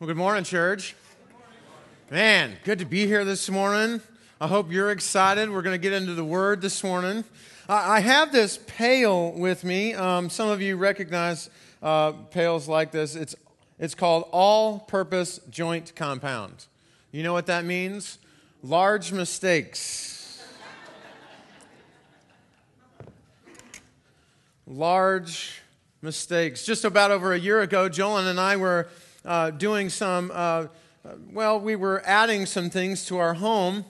Well, good morning, church. Man, good to be here this morning. I hope you're excited. We're going to get into the word this morning. I have this pail with me. Um, some of you recognize uh, pails like this. It's, it's called all purpose joint compound. You know what that means? Large mistakes. Large mistakes. Just about over a year ago, Joel and I were uh, doing some, uh, well, we were adding some things to our home.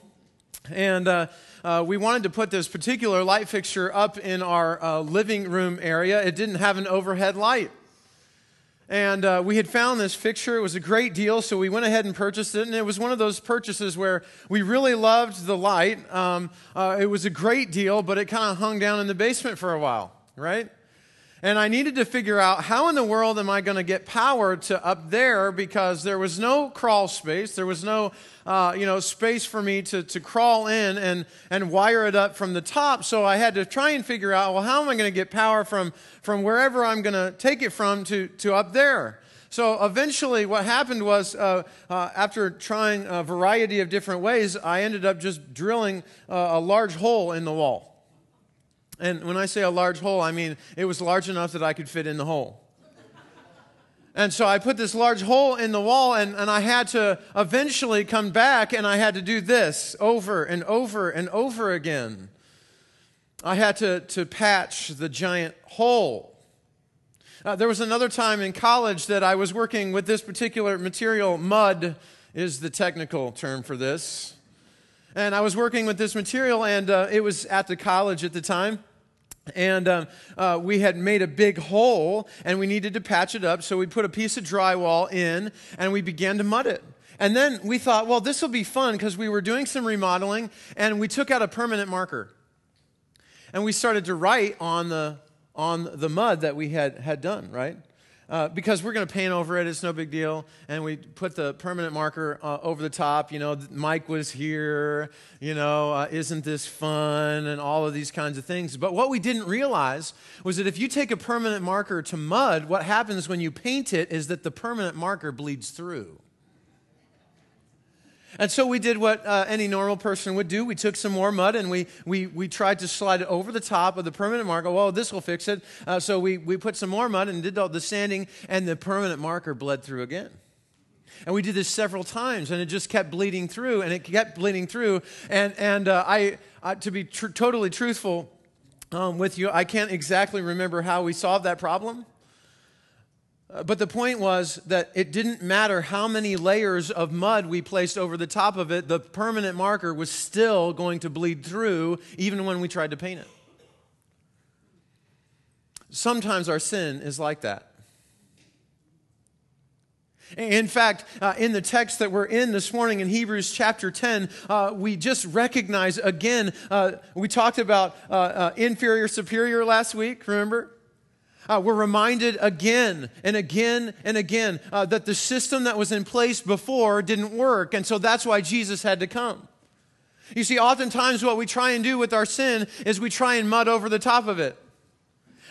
And uh, uh, we wanted to put this particular light fixture up in our uh, living room area. It didn't have an overhead light. And uh, we had found this fixture. It was a great deal, so we went ahead and purchased it. And it was one of those purchases where we really loved the light. Um, uh, it was a great deal, but it kind of hung down in the basement for a while, right? And I needed to figure out how in the world am I going to get power to up there because there was no crawl space. There was no, uh, you know, space for me to, to crawl in and, and wire it up from the top. So I had to try and figure out, well, how am I going to get power from, from wherever I'm going to take it from to, to up there? So eventually, what happened was, uh, uh, after trying a variety of different ways, I ended up just drilling uh, a large hole in the wall. And when I say a large hole, I mean it was large enough that I could fit in the hole. And so I put this large hole in the wall, and, and I had to eventually come back and I had to do this over and over and over again. I had to, to patch the giant hole. Uh, there was another time in college that I was working with this particular material. Mud is the technical term for this. And I was working with this material, and uh, it was at the college at the time. And um, uh, we had made a big hole and we needed to patch it up. So we put a piece of drywall in and we began to mud it. And then we thought, well, this will be fun because we were doing some remodeling and we took out a permanent marker. And we started to write on the, on the mud that we had, had done, right? Uh, because we're going to paint over it. It's no big deal. And we put the permanent marker uh, over the top. You know, Mike was here. You know, uh, isn't this fun? And all of these kinds of things. But what we didn't realize was that if you take a permanent marker to mud, what happens when you paint it is that the permanent marker bleeds through. And so we did what uh, any normal person would do. We took some more mud and we, we, we tried to slide it over the top of the permanent marker. Well, this will fix it. Uh, so we, we put some more mud and did all the sanding, and the permanent marker bled through again. And we did this several times, and it just kept bleeding through, and it kept bleeding through. And, and uh, I, to be tr- totally truthful um, with you, I can't exactly remember how we solved that problem. Uh, but the point was that it didn't matter how many layers of mud we placed over the top of it, the permanent marker was still going to bleed through even when we tried to paint it. Sometimes our sin is like that. In fact, uh, in the text that we're in this morning in Hebrews chapter 10, uh, we just recognize again, uh, we talked about uh, uh, inferior, superior last week, remember? Uh, we're reminded again and again and again uh, that the system that was in place before didn't work, and so that's why Jesus had to come. You see, oftentimes what we try and do with our sin is we try and mud over the top of it.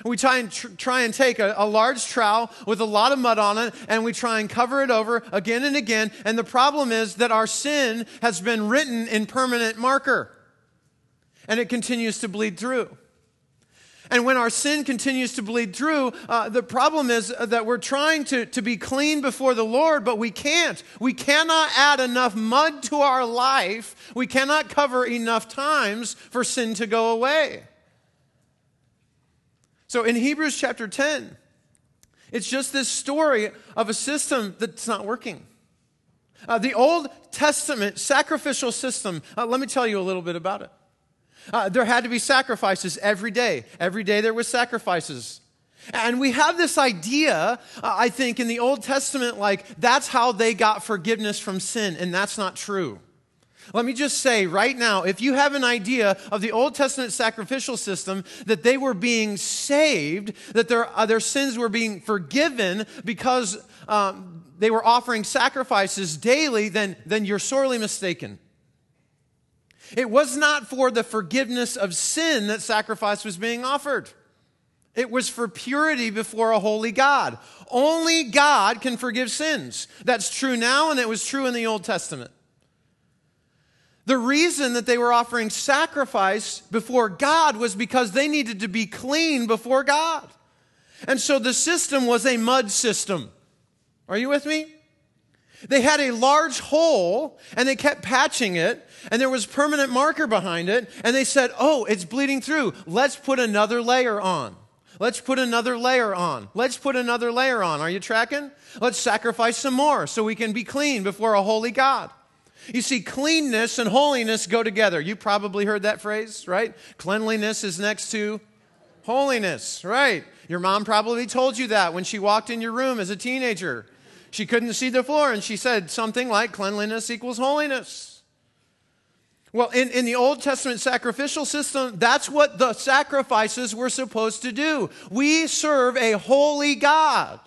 We try and tr- try and take a, a large trowel with a lot of mud on it, and we try and cover it over again and again. And the problem is that our sin has been written in permanent marker, and it continues to bleed through. And when our sin continues to bleed through, uh, the problem is that we're trying to, to be clean before the Lord, but we can't. We cannot add enough mud to our life. We cannot cover enough times for sin to go away. So in Hebrews chapter 10, it's just this story of a system that's not working. Uh, the Old Testament sacrificial system, uh, let me tell you a little bit about it. Uh, there had to be sacrifices every day. Every day there was sacrifices. And we have this idea, uh, I think, in the Old Testament, like that's how they got forgiveness from sin, and that's not true. Let me just say right now if you have an idea of the Old Testament sacrificial system, that they were being saved, that their, uh, their sins were being forgiven because um, they were offering sacrifices daily, then, then you're sorely mistaken. It was not for the forgiveness of sin that sacrifice was being offered. It was for purity before a holy God. Only God can forgive sins. That's true now, and it was true in the Old Testament. The reason that they were offering sacrifice before God was because they needed to be clean before God. And so the system was a mud system. Are you with me? They had a large hole and they kept patching it and there was permanent marker behind it and they said, "Oh, it's bleeding through. Let's put another layer on." Let's put another layer on. Let's put another layer on. Are you tracking? Let's sacrifice some more so we can be clean before a holy God. You see, cleanness and holiness go together. You probably heard that phrase, right? Cleanliness is next to holiness, right? Your mom probably told you that when she walked in your room as a teenager. She couldn't see the floor and she said something like, cleanliness equals holiness. Well, in, in the Old Testament sacrificial system, that's what the sacrifices were supposed to do. We serve a holy God.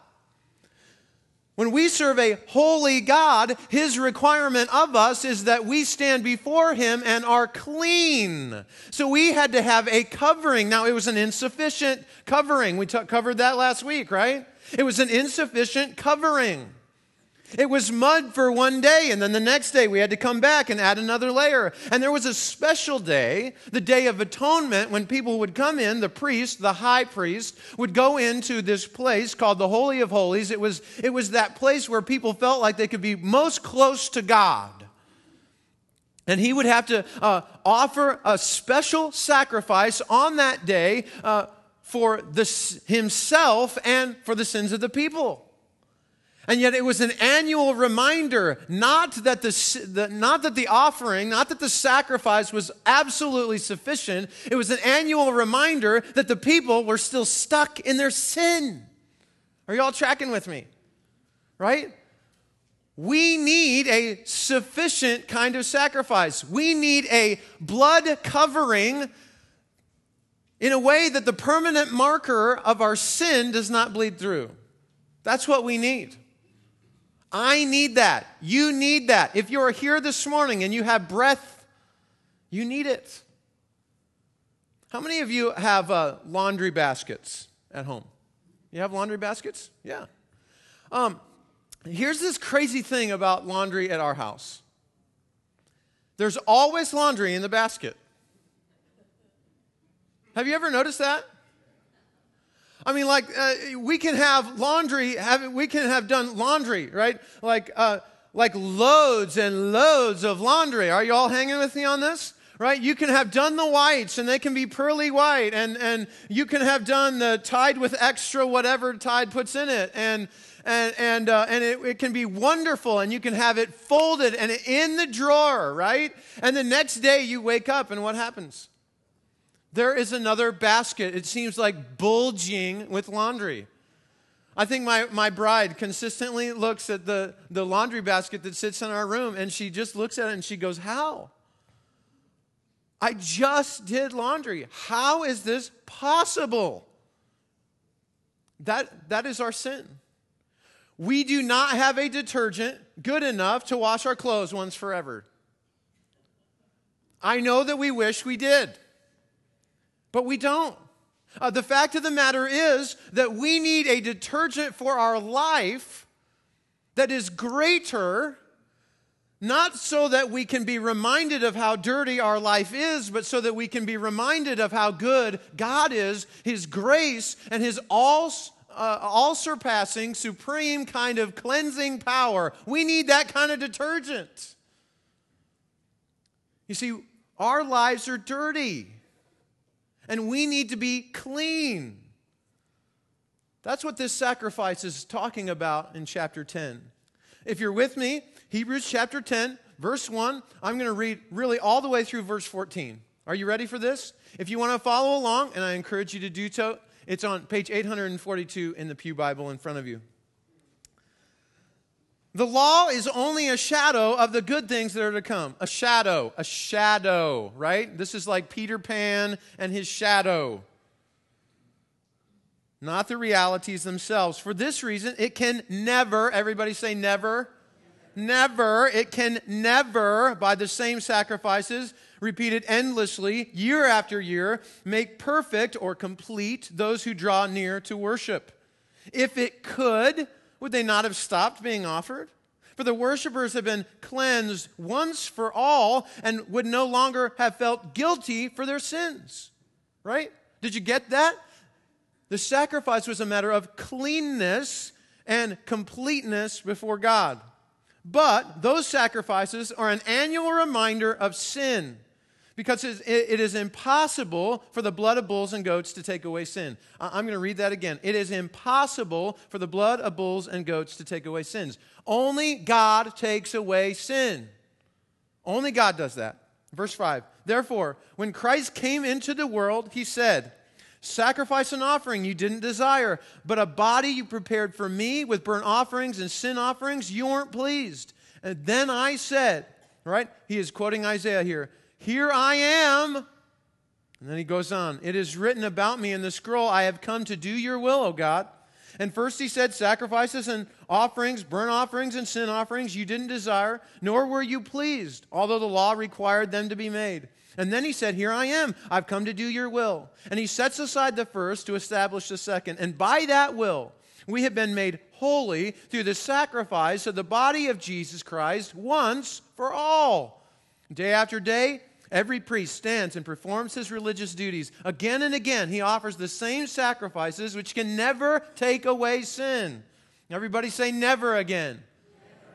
When we serve a holy God, his requirement of us is that we stand before him and are clean. So we had to have a covering. Now, it was an insufficient covering. We t- covered that last week, right? It was an insufficient covering. It was mud for one day, and then the next day we had to come back and add another layer. And there was a special day, the Day of Atonement, when people would come in, the priest, the high priest, would go into this place called the Holy of Holies. It was, it was that place where people felt like they could be most close to God. And he would have to uh, offer a special sacrifice on that day uh, for the, himself and for the sins of the people. And yet it was an annual reminder, not that the, the, not that the offering, not that the sacrifice was absolutely sufficient. It was an annual reminder that the people were still stuck in their sin. Are you all tracking with me? Right? We need a sufficient kind of sacrifice. We need a blood covering in a way that the permanent marker of our sin does not bleed through. That's what we need. I need that. You need that. If you are here this morning and you have breath, you need it. How many of you have uh, laundry baskets at home? You have laundry baskets? Yeah. Um, here's this crazy thing about laundry at our house there's always laundry in the basket. Have you ever noticed that? I mean, like, uh, we can have laundry, have, we can have done laundry, right? Like, uh, like loads and loads of laundry. Are you all hanging with me on this? Right? You can have done the whites and they can be pearly white, and, and you can have done the Tide with extra whatever Tide puts in it, and, and, and, uh, and it, it, can be wonderful, and you can have it folded and in the drawer, right? And the next day you wake up, and what happens? There is another basket. It seems like bulging with laundry. I think my, my bride consistently looks at the, the laundry basket that sits in our room and she just looks at it and she goes, How? I just did laundry. How is this possible? That, that is our sin. We do not have a detergent good enough to wash our clothes once forever. I know that we wish we did. But we don't. Uh, the fact of the matter is that we need a detergent for our life that is greater, not so that we can be reminded of how dirty our life is, but so that we can be reminded of how good God is, His grace, and His all. Uh, all surpassing, supreme kind of cleansing power. We need that kind of detergent. You see, our lives are dirty and we need to be clean. That's what this sacrifice is talking about in chapter 10. If you're with me, Hebrews chapter 10, verse 1, I'm going to read really all the way through verse 14. Are you ready for this? If you want to follow along, and I encourage you to do so, it's on page 842 in the Pew Bible in front of you. The law is only a shadow of the good things that are to come. A shadow, a shadow, right? This is like Peter Pan and his shadow. Not the realities themselves. For this reason, it can never, everybody say never, never, it can never, by the same sacrifices, repeated endlessly, year after year, make perfect or complete those who draw near to worship. If it could, would they not have stopped being offered? For the worshippers have been cleansed once for all and would no longer have felt guilty for their sins. Right? Did you get that? The sacrifice was a matter of cleanness and completeness before God. But those sacrifices are an annual reminder of sin because it is impossible for the blood of bulls and goats to take away sin. I'm going to read that again. It is impossible for the blood of bulls and goats to take away sins. Only God takes away sin. Only God does that. Verse 5 Therefore, when Christ came into the world, he said, Sacrifice and offering you didn't desire, but a body you prepared for me with burnt offerings and sin offerings you weren't pleased. And then I said, right? He is quoting Isaiah here, Here I am. And then he goes on, It is written about me in the scroll, I have come to do your will, O God. And first he said, Sacrifices and offerings, burnt offerings and sin offerings you didn't desire, nor were you pleased, although the law required them to be made. And then he said, Here I am. I've come to do your will. And he sets aside the first to establish the second. And by that will, we have been made holy through the sacrifice of the body of Jesus Christ once for all. Day after day, every priest stands and performs his religious duties. Again and again, he offers the same sacrifices which can never take away sin. Everybody say, Never again.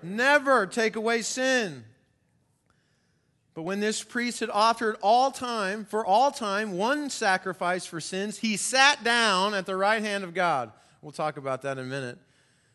Never, never take away sin. But when this priest had offered all time, for all time, one sacrifice for sins, he sat down at the right hand of God. We'll talk about that in a minute.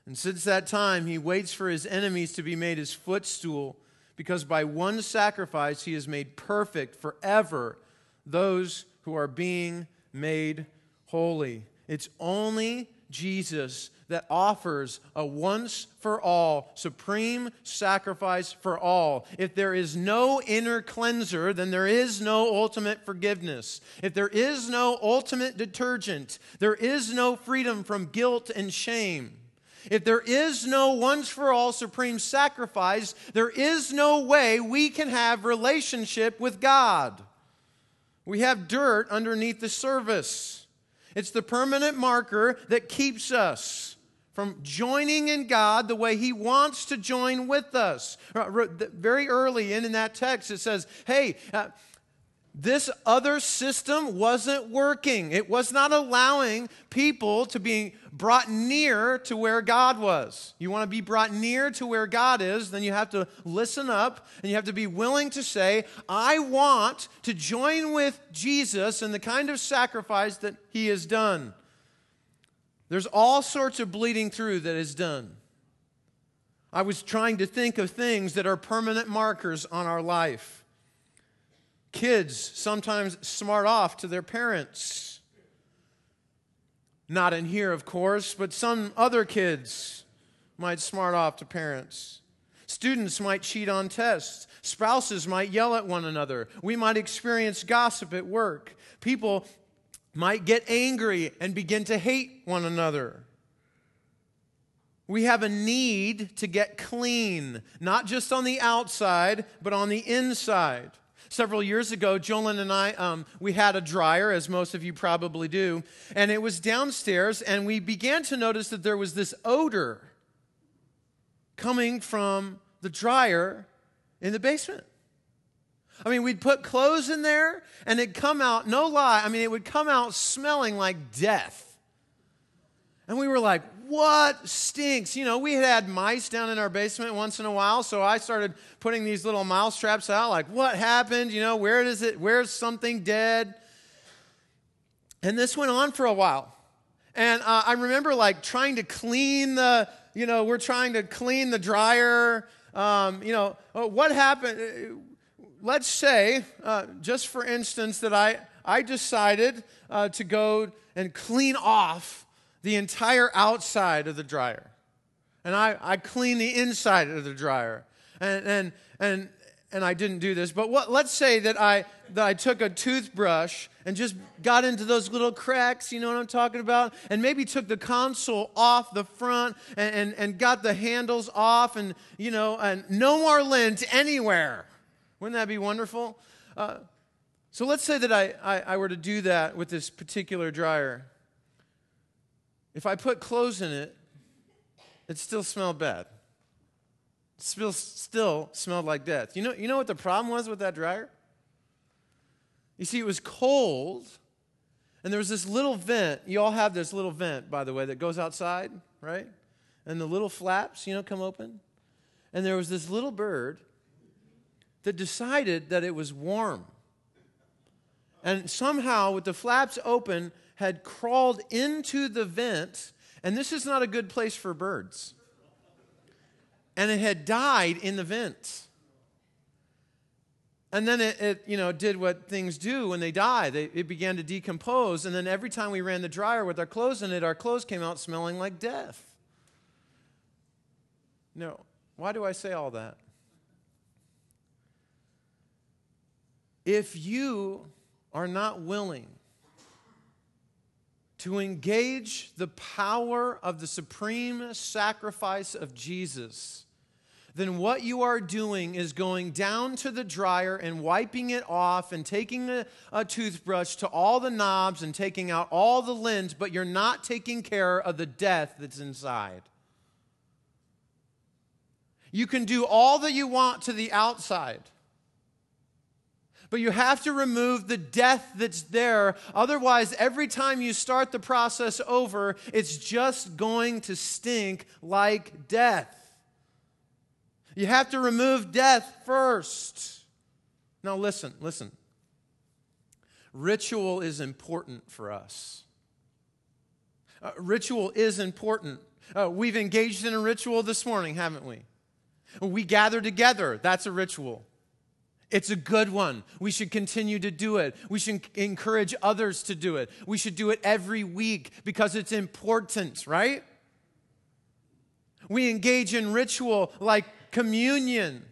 And since that time, he waits for his enemies to be made his footstool, because by one sacrifice he has made perfect forever those who are being made holy. It's only Jesus that offers a once for all, supreme sacrifice for all. If there is no inner cleanser, then there is no ultimate forgiveness. If there is no ultimate detergent, there is no freedom from guilt and shame. If there is no once for all supreme sacrifice, there is no way we can have relationship with God. We have dirt underneath the service. It's the permanent marker that keeps us from joining in God the way He wants to join with us. Uh, very early in, in that text, it says, Hey, uh, this other system wasn't working. It was not allowing people to be brought near to where God was. You want to be brought near to where God is, then you have to listen up and you have to be willing to say, I want to join with Jesus in the kind of sacrifice that he has done. There's all sorts of bleeding through that is done. I was trying to think of things that are permanent markers on our life. Kids sometimes smart off to their parents. Not in here, of course, but some other kids might smart off to parents. Students might cheat on tests. Spouses might yell at one another. We might experience gossip at work. People might get angry and begin to hate one another. We have a need to get clean, not just on the outside, but on the inside. Several years ago, Jolyn and I, um, we had a dryer, as most of you probably do, and it was downstairs, and we began to notice that there was this odor coming from the dryer in the basement. I mean, we'd put clothes in there and it'd come out, no lie, I mean, it would come out smelling like death. And we were like, what stinks? You know, we had had mice down in our basement once in a while, so I started putting these little mouse traps out, like, what happened? You know, where is it, where's something dead? And this went on for a while. And uh, I remember like trying to clean the, you know, we're trying to clean the dryer. Um, you know, oh, what happened? let's say, uh, just for instance, that I, I decided uh, to go and clean off the entire outside of the dryer. And I, I clean the inside of the dryer. And, and, and, and I didn't do this, but what, let's say that I, that I took a toothbrush and just got into those little cracks, you know what I'm talking about? And maybe took the console off the front and, and, and got the handles off and, you know, and no more lint anywhere. Wouldn't that be wonderful? Uh, so let's say that I, I, I were to do that with this particular dryer. If I put clothes in it, it still smelled bad. It still, still smelled like death. You know, you know what the problem was with that dryer? You see, it was cold, and there was this little vent. You all have this little vent, by the way, that goes outside, right? And the little flaps, you know, come open. And there was this little bird that decided that it was warm. And somehow, with the flaps open, had crawled into the vent, and this is not a good place for birds. And it had died in the vent. And then it, it, you know, did what things do when they die. They, it began to decompose. And then every time we ran the dryer with our clothes in it, our clothes came out smelling like death. No. Why do I say all that? If you are not willing to engage the power of the supreme sacrifice of Jesus, then what you are doing is going down to the dryer and wiping it off and taking a, a, toothbrush to all the knobs and taking out all the lint, but you're not taking care of the death that's inside. You can do all that you want to the outside but you have to remove the death that's there. Otherwise, every time you start the process over, it's just going to stink like death. You have to remove death first. Now, listen, listen. Ritual is important for us. Uh, ritual is important. Uh, we've engaged in a ritual this morning, haven't we? We gather together. That's a ritual. It's a good one. We should continue to do it. We should encourage others to do it. We should do it every week because it's important, right? We engage in ritual like communion.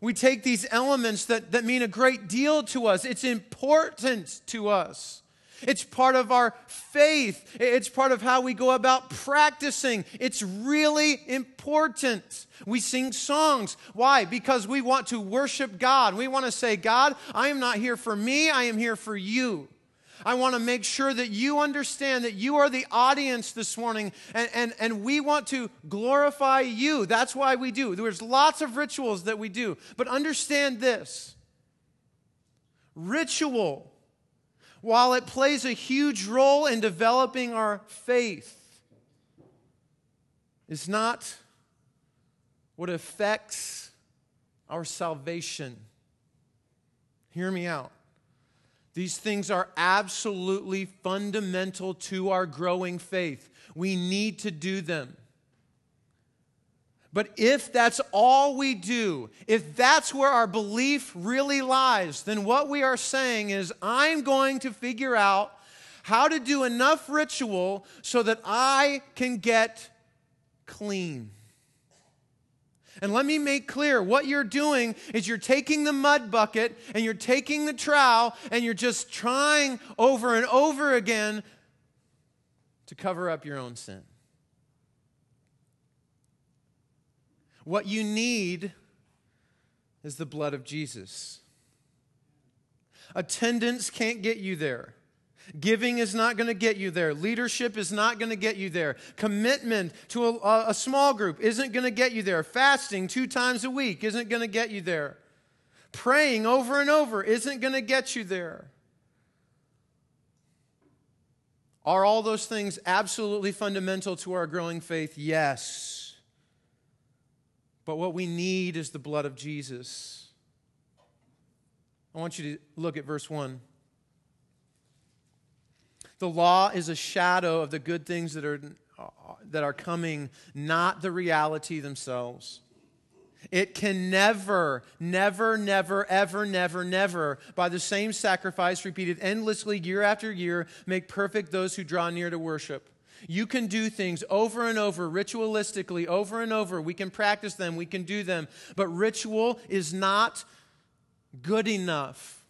We take these elements that, that mean a great deal to us. It's important to us. It's part of our faith. It's part of how we go about practicing. It's really important. We sing songs. Why? Because we want to worship God. We want to say, God, I am not here for me, I am here for you. I want to make sure that you understand that you are the audience this morning and, and, and we want to glorify you. That's why we do. There's lots of rituals that we do. But understand this ritual while it plays a huge role in developing our faith, is not what affects our salvation. Hear me out. These things are absolutely fundamental to our growing faith. We need to do them. But if that's all we do, if that's where our belief really lies, then what we are saying is, I'm going to figure out how to do enough ritual so that I can get clean. And let me make clear what you're doing is you're taking the mud bucket and you're taking the trowel and you're just trying over and over again to cover up your own sin. What you need is the blood of Jesus. Attendance can't get you there. Giving is not going to get you there. Leadership is not going to get you there. Commitment to a, a small group isn't going to get you there. Fasting two times a week isn't going to get you there. Praying over and over isn't going to get you there. Are all those things absolutely fundamental to our growing faith? Yes. But what we need is the blood of Jesus. I want you to look at verse 1. The law is a shadow of the good things that are, that are coming, not the reality themselves. It can never, never, never, ever, never, never, by the same sacrifice repeated endlessly year after year, make perfect those who draw near to worship. You can do things over and over, ritualistically, over and over. We can practice them, we can do them. But ritual is not good enough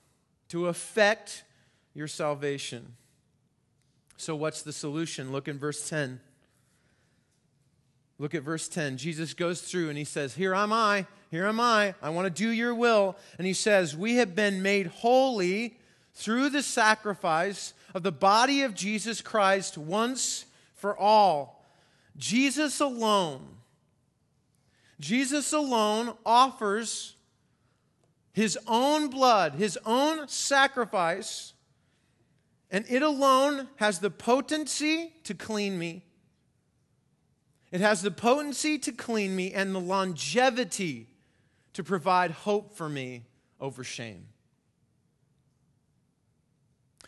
to affect your salvation. So, what's the solution? Look in verse 10. Look at verse 10. Jesus goes through and he says, Here am I, here am I, I want to do your will. And he says, We have been made holy through the sacrifice of the body of Jesus Christ once for all. Jesus alone, Jesus alone offers his own blood, his own sacrifice, and it alone has the potency to clean me. It has the potency to clean me and the longevity to provide hope for me over shame.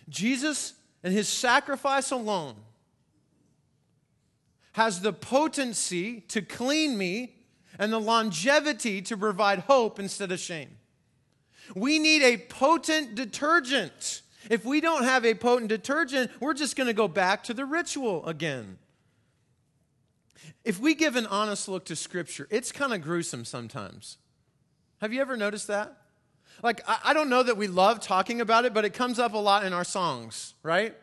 Jesus and his sacrifice alone has the potency to clean me and the longevity to provide hope instead of shame. We need a potent detergent. If we don't have a potent detergent, we're just going to go back to the ritual again. If we give an honest look to Scripture, it's kind of gruesome sometimes. Have you ever noticed that? Like, I, don't know that we love talking about it, but it comes up a lot in our songs, right?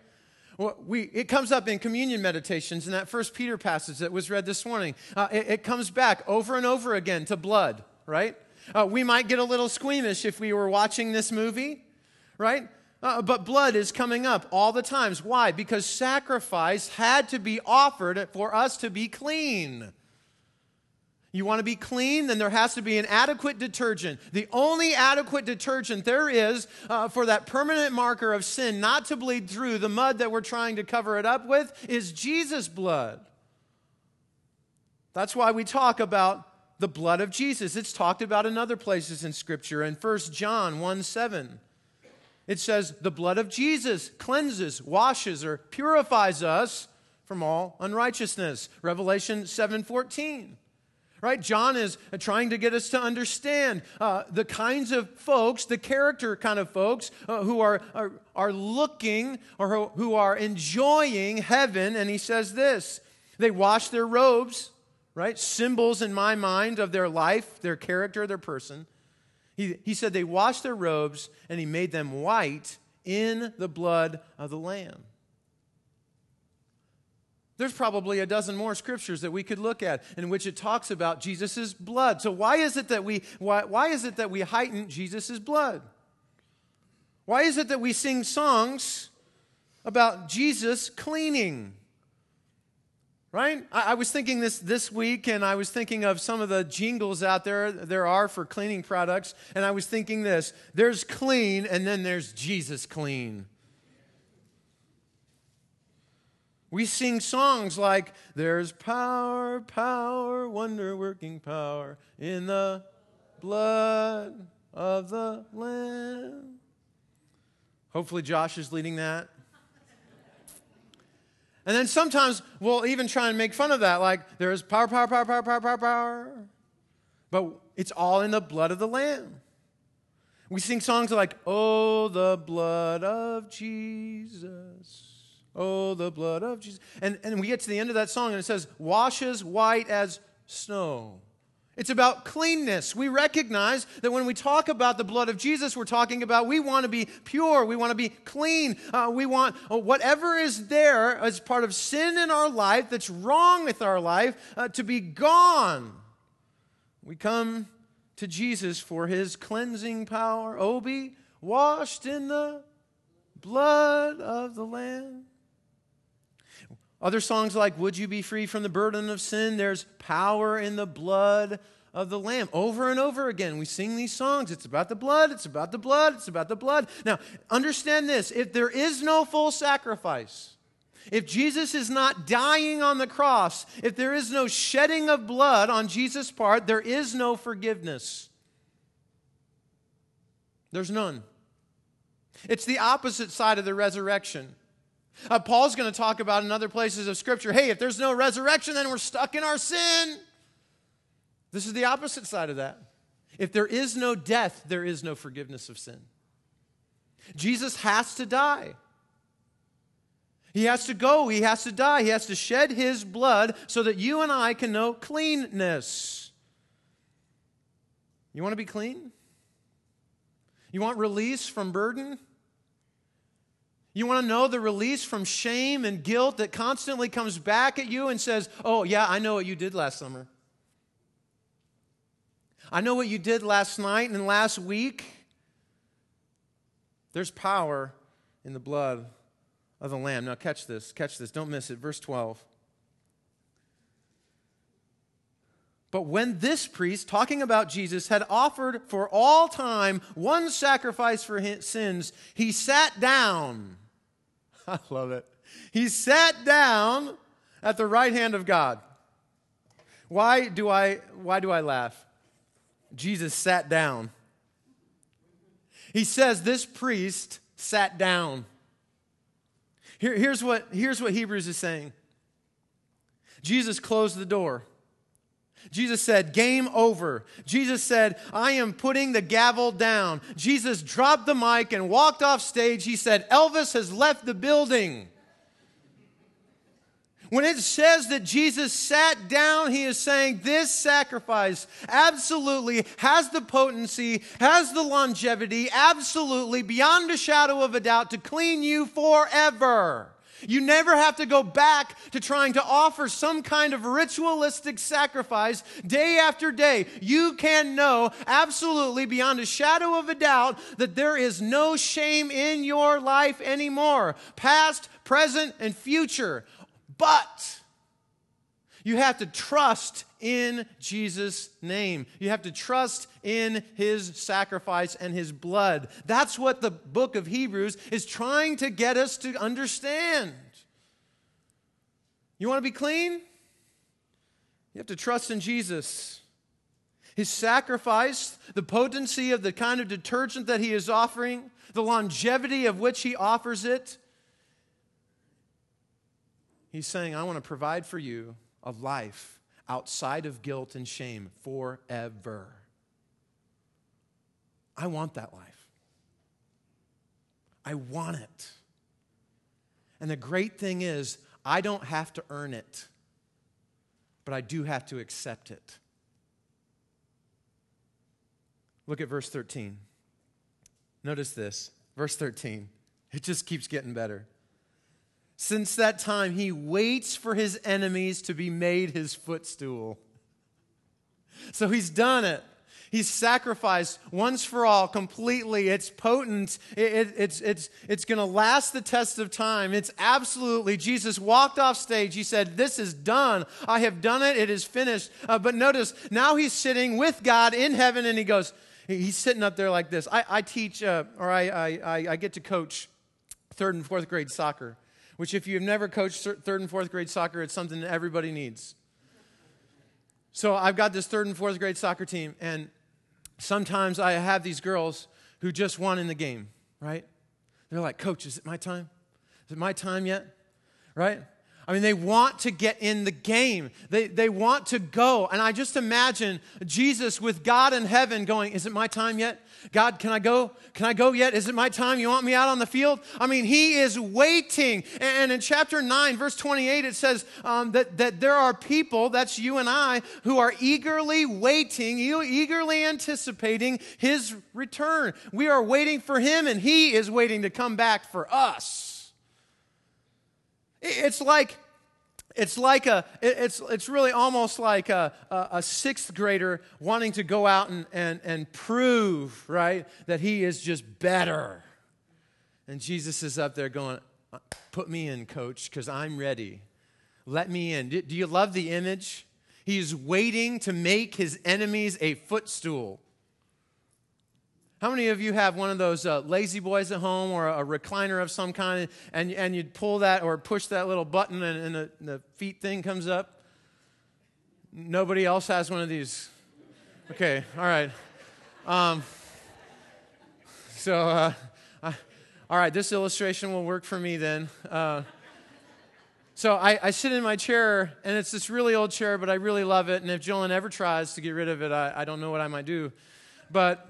We, it comes up in communion meditations in that first Peter passage that was read this morning. Uh, it, it, comes back over and over again to blood, right? Uh, we might get a little squeamish if we were watching this movie, right? Uh, but blood is coming up all the times. Why? Because sacrifice had to be offered for us to be clean. You want to be clean? Then there has to be an adequate detergent. The only adequate detergent there is uh, for that permanent marker of sin not to bleed through the mud that we're trying to cover it up with is Jesus' blood. That's why we talk about the blood of Jesus. It's talked about in other places in Scripture. In 1 John 1 7, it says, The blood of Jesus cleanses, washes, or purifies us from all unrighteousness. Revelation 7 14 right? John is trying to get us to understand uh, the kinds of folks the character kind of folks uh, who are, are, are looking or who are enjoying heaven. And he says this they wash their robes right? Symbols in my mind of their life their character their person. He, he said they washed their robes and he made them white in the blood of the lamb there's probably a dozen more scriptures that we could look at in which it talks about Jesus' blood. So why is it that we why, why is it that we heighten Jesus' blood? Why is it that we sing songs about Jesus cleaning? Right? I, I was thinking this this week, and I was thinking of some of the jingles out there there are for cleaning products, and I was thinking this: there's clean, and then there's Jesus clean. We sing songs like, There's power, power, wonder working power in the blood of the Lamb. Hopefully, Josh is leading that. And then sometimes we'll even try and make fun of that, like, There's power, power, power, power, power, power, power. But it's all in the blood of the Lamb. We sing songs like, Oh, the blood of Jesus. Oh, the blood of Jesus. And, and we get to the end of that song and it says, washes white as snow. It's about cleanness. We recognize that when we talk about the blood of Jesus, we're talking about we want to be pure, we want to be clean, uh, we want uh, whatever is there as part of sin in our life that's wrong with our life uh, to be gone. We come to Jesus for his cleansing power. Oh, be washed in the blood of the Lamb. Other songs like Would You Be Free from the Burden of Sin? There's power in the blood of the Lamb. Over and over again, we sing these songs. It's about the blood, it's about the blood, it's about the blood. Now, understand this if there is no full sacrifice, if Jesus is not dying on the cross, if there is no shedding of blood on Jesus' part, there is no forgiveness. There's none. It's the opposite side of the resurrection. Uh, Paul's going to talk about in other places of Scripture hey, if there's no resurrection, then we're stuck in our sin. This is the opposite side of that. If there is no death, there is no forgiveness of sin. Jesus has to die. He has to go. He has to die. He has to shed his blood so that you and I can know cleanness. You want to be clean? You want release from burden? You want to know the release from shame and guilt that constantly comes back at you and says, Oh, yeah, I know what you did last summer. I know what you did last night and last week. There's power in the blood of the Lamb. Now, catch this, catch this, don't miss it. Verse 12. But when this priest, talking about Jesus, had offered for all time one sacrifice for his sins, he sat down. I love it. He sat down at the right hand of God. Why do I, why do I laugh? Jesus sat down. He says this priest sat down. Here, here's, what, here's what Hebrews is saying Jesus closed the door. Jesus said, Game over. Jesus said, I am putting the gavel down. Jesus dropped the mic and walked off stage. He said, Elvis has left the building. When it says that Jesus sat down, he is saying this sacrifice absolutely has the potency, has the longevity, absolutely beyond a shadow of a doubt to clean you forever. You never have to go back to trying to offer some kind of ritualistic sacrifice day after day. You can know absolutely beyond a shadow of a doubt that there is no shame in your life anymore, past, present, and future. But you have to trust in Jesus' name. You have to trust in his sacrifice and his blood. That's what the book of Hebrews is trying to get us to understand. You want to be clean? You have to trust in Jesus. His sacrifice, the potency of the kind of detergent that he is offering, the longevity of which he offers it. He's saying, I want to provide for you a life outside of guilt and shame forever. I want that life. I want it. And the great thing is, I don't have to earn it, but I do have to accept it. Look at verse 13. Notice this. Verse 13. It just keeps getting better. Since that time, he waits for his enemies to be made his footstool. So he's done it. He's sacrificed once for all, completely. It's potent. It, it, it's it's, it's going to last the test of time. It's absolutely. Jesus walked off stage. He said, This is done. I have done it. It is finished. Uh, but notice, now he's sitting with God in heaven and he goes, He's sitting up there like this. I, I teach, uh, or I, I, I get to coach third and fourth grade soccer which, if you've never coached third and fourth grade soccer, it's something that everybody needs. So I've got this third and fourth grade soccer team, and sometimes I have these girls who just won in the game, right? They're like, Coach, is it my time? Is it my time yet? Right? I mean, they want to get in the game. They, they want to go. And I just imagine Jesus with God in heaven going, Is it my time yet? God, can I go? Can I go yet? Is it my time? You want me out on the field? I mean, he is waiting. And in chapter 9, verse 28, it says um, that, that there are people, that's you and I, who are eagerly waiting, eagerly anticipating his return. We are waiting for him, and he is waiting to come back for us. It's like it's like a it's it's really almost like a, a, sixth grader wanting to go out and, and, and prove right that he is just better. And jesus is up there going uh, put me in coach because i'm ready. Let me in. Do you love the image? He's waiting to make his enemies a footstool how many of you have one of those uh, La-Z-Boys at home or a, recliner of some kind, and, and you pull that or push that little button and, and the, the feet thing comes up? Nobody else has one of these. Okay, all right. Um, so, uh, I, all right, this illustration will work for me then. Uh, so I, I, sit in my chair, and it's this really old chair, but I really love it. And if Jolyn ever tries to get rid of it, I, I don't know what I might do. But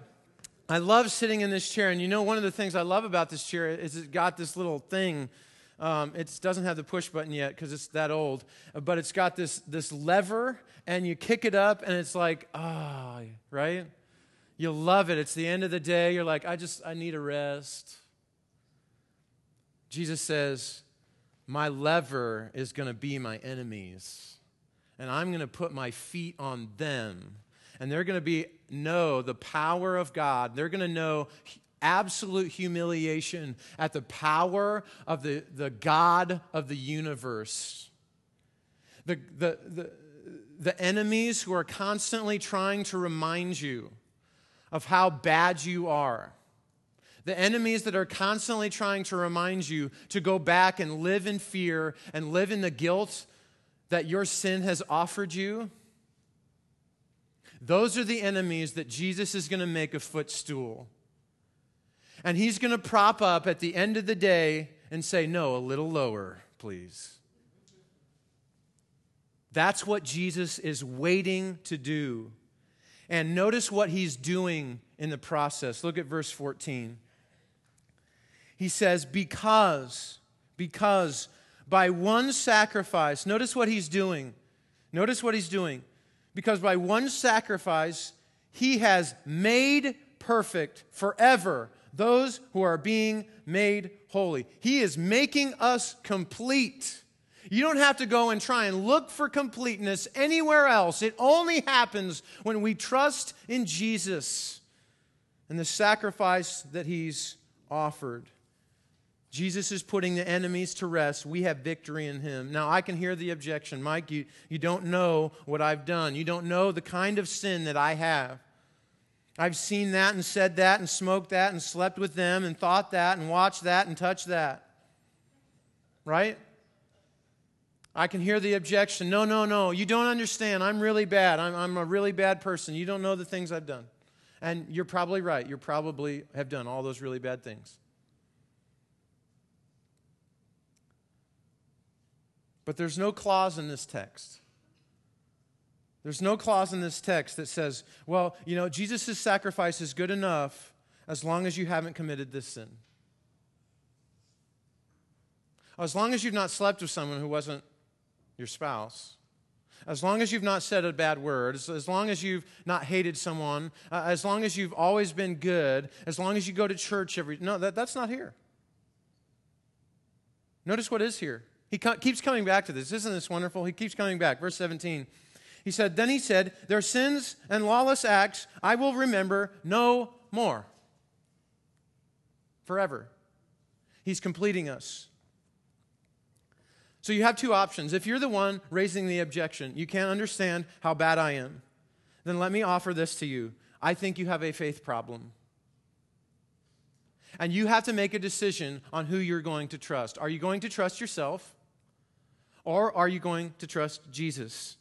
I love sitting in this chair. And you know, one of the things I love about this chair is it's got this little thing. Um, it doesn't have the push button yet because it's that old, but it's got this, this lever, and you kick it up, and it's like, ah, oh, right? You love it. It's the end of the day. You're like, I just, I need a rest. Jesus says, My lever is going to be my enemies, and I'm going to put my feet on them. And they're going to be know the power of God. They're going to know absolute humiliation at the power of the, the God of the universe. The, the, the, the enemies who are constantly trying to remind you of how bad you are. The enemies that are constantly trying to remind you to go back and live in fear and live in the guilt that your sin has offered you. Those are the enemies that Jesus is going to make a footstool. And he's going to prop up at the end of the day and say, No, a little lower, please. That's what Jesus is waiting to do. And notice what he's doing in the process. Look at verse 14. He says, Because, because by one sacrifice, notice what he's doing. Notice what he's doing. Because by one sacrifice, he has made perfect forever those who are being made holy. He is making us complete. You don't have to go and try and look for completeness anywhere else. It only happens when we trust in Jesus and the sacrifice that He's offered. Jesus is putting the enemies to rest. We have victory in him. Now, I can hear the objection Mike, you, you don't know what I've done. You don't know the kind of sin that I have. I've seen that and said that and smoked that and slept with them and thought that and watched that and touched that. Right? I can hear the objection no, no, no, you don't understand. I'm really bad. I'm, I'm a really bad person. You don't know the things I've done. And you're probably right. You probably have done all those really bad things. But there's no clause in this text there's no clause in this text that says, well, you know, Jesus' sacrifice is good enough as long as you haven't committed this sin. As long as you've not slept with someone who wasn't your spouse, as long as you've not said a bad word, as, as long as you've not hated someone, uh, as long as you've always been good, as long as you go to church every. No, that, that's not here. Notice what is here. He co- keeps coming back to this. Isn't this wonderful? He keeps coming back. Verse 17. He said, Then he said, Their sins and lawless acts I will remember no more. Forever. He's completing us. So you have two options. If you're the one raising the objection, you can't understand how bad I am, then let me offer this to you. I think you have a faith problem. And you have to make a decision on who you're going to trust. Are you going to trust yourself? Or are you going to trust Jesus?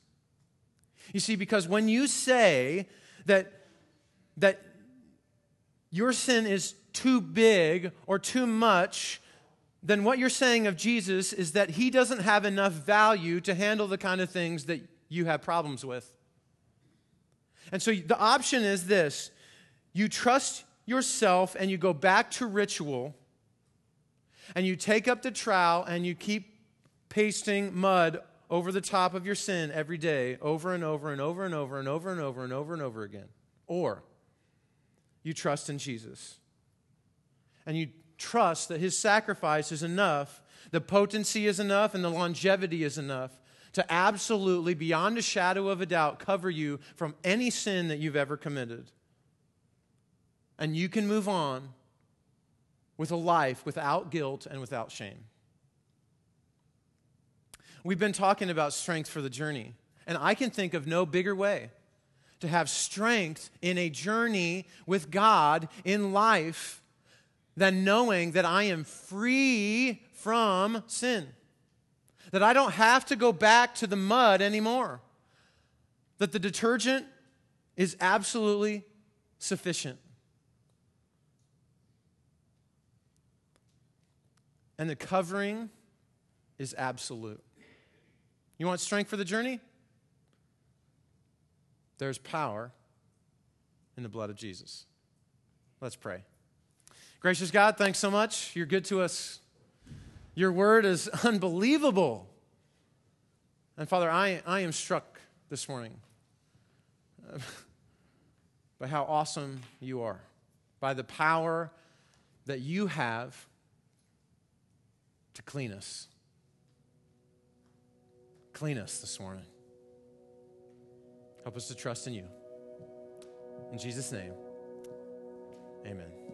You see, because when you say that, that your sin is too big or too much, then what you're saying of Jesus is that he doesn't have enough value to handle the kind of things that you have problems with. And so the option is this you trust yourself and you go back to ritual and you take up the trowel and you keep pasting mud over the top of your sin every day, over and over and over and over and over and over and over and over again. Or you trust in Jesus. And you trust that his sacrifice is enough, the potency is enough, and the longevity is enough to absolutely, beyond a shadow of a doubt, cover you from any sin that you've ever committed. And you can move on with a life without guilt and without shame. We've been talking about strength for the journey, and I can think of no bigger way to have strength in a journey with God in life than knowing that I am free from sin. That I don't have to go back to the mud anymore. That the detergent is absolutely sufficient. And the covering is absolute. You want strength for the journey? There's power in the blood of Jesus. Let's pray. Gracious God, thanks so much. You're good to us. Your word is unbelievable. And Father, I, I am struck this morning by how awesome you are, by the power that you have to clean us. Clean us this morning. Help us to trust in you. In Jesus' name, amen.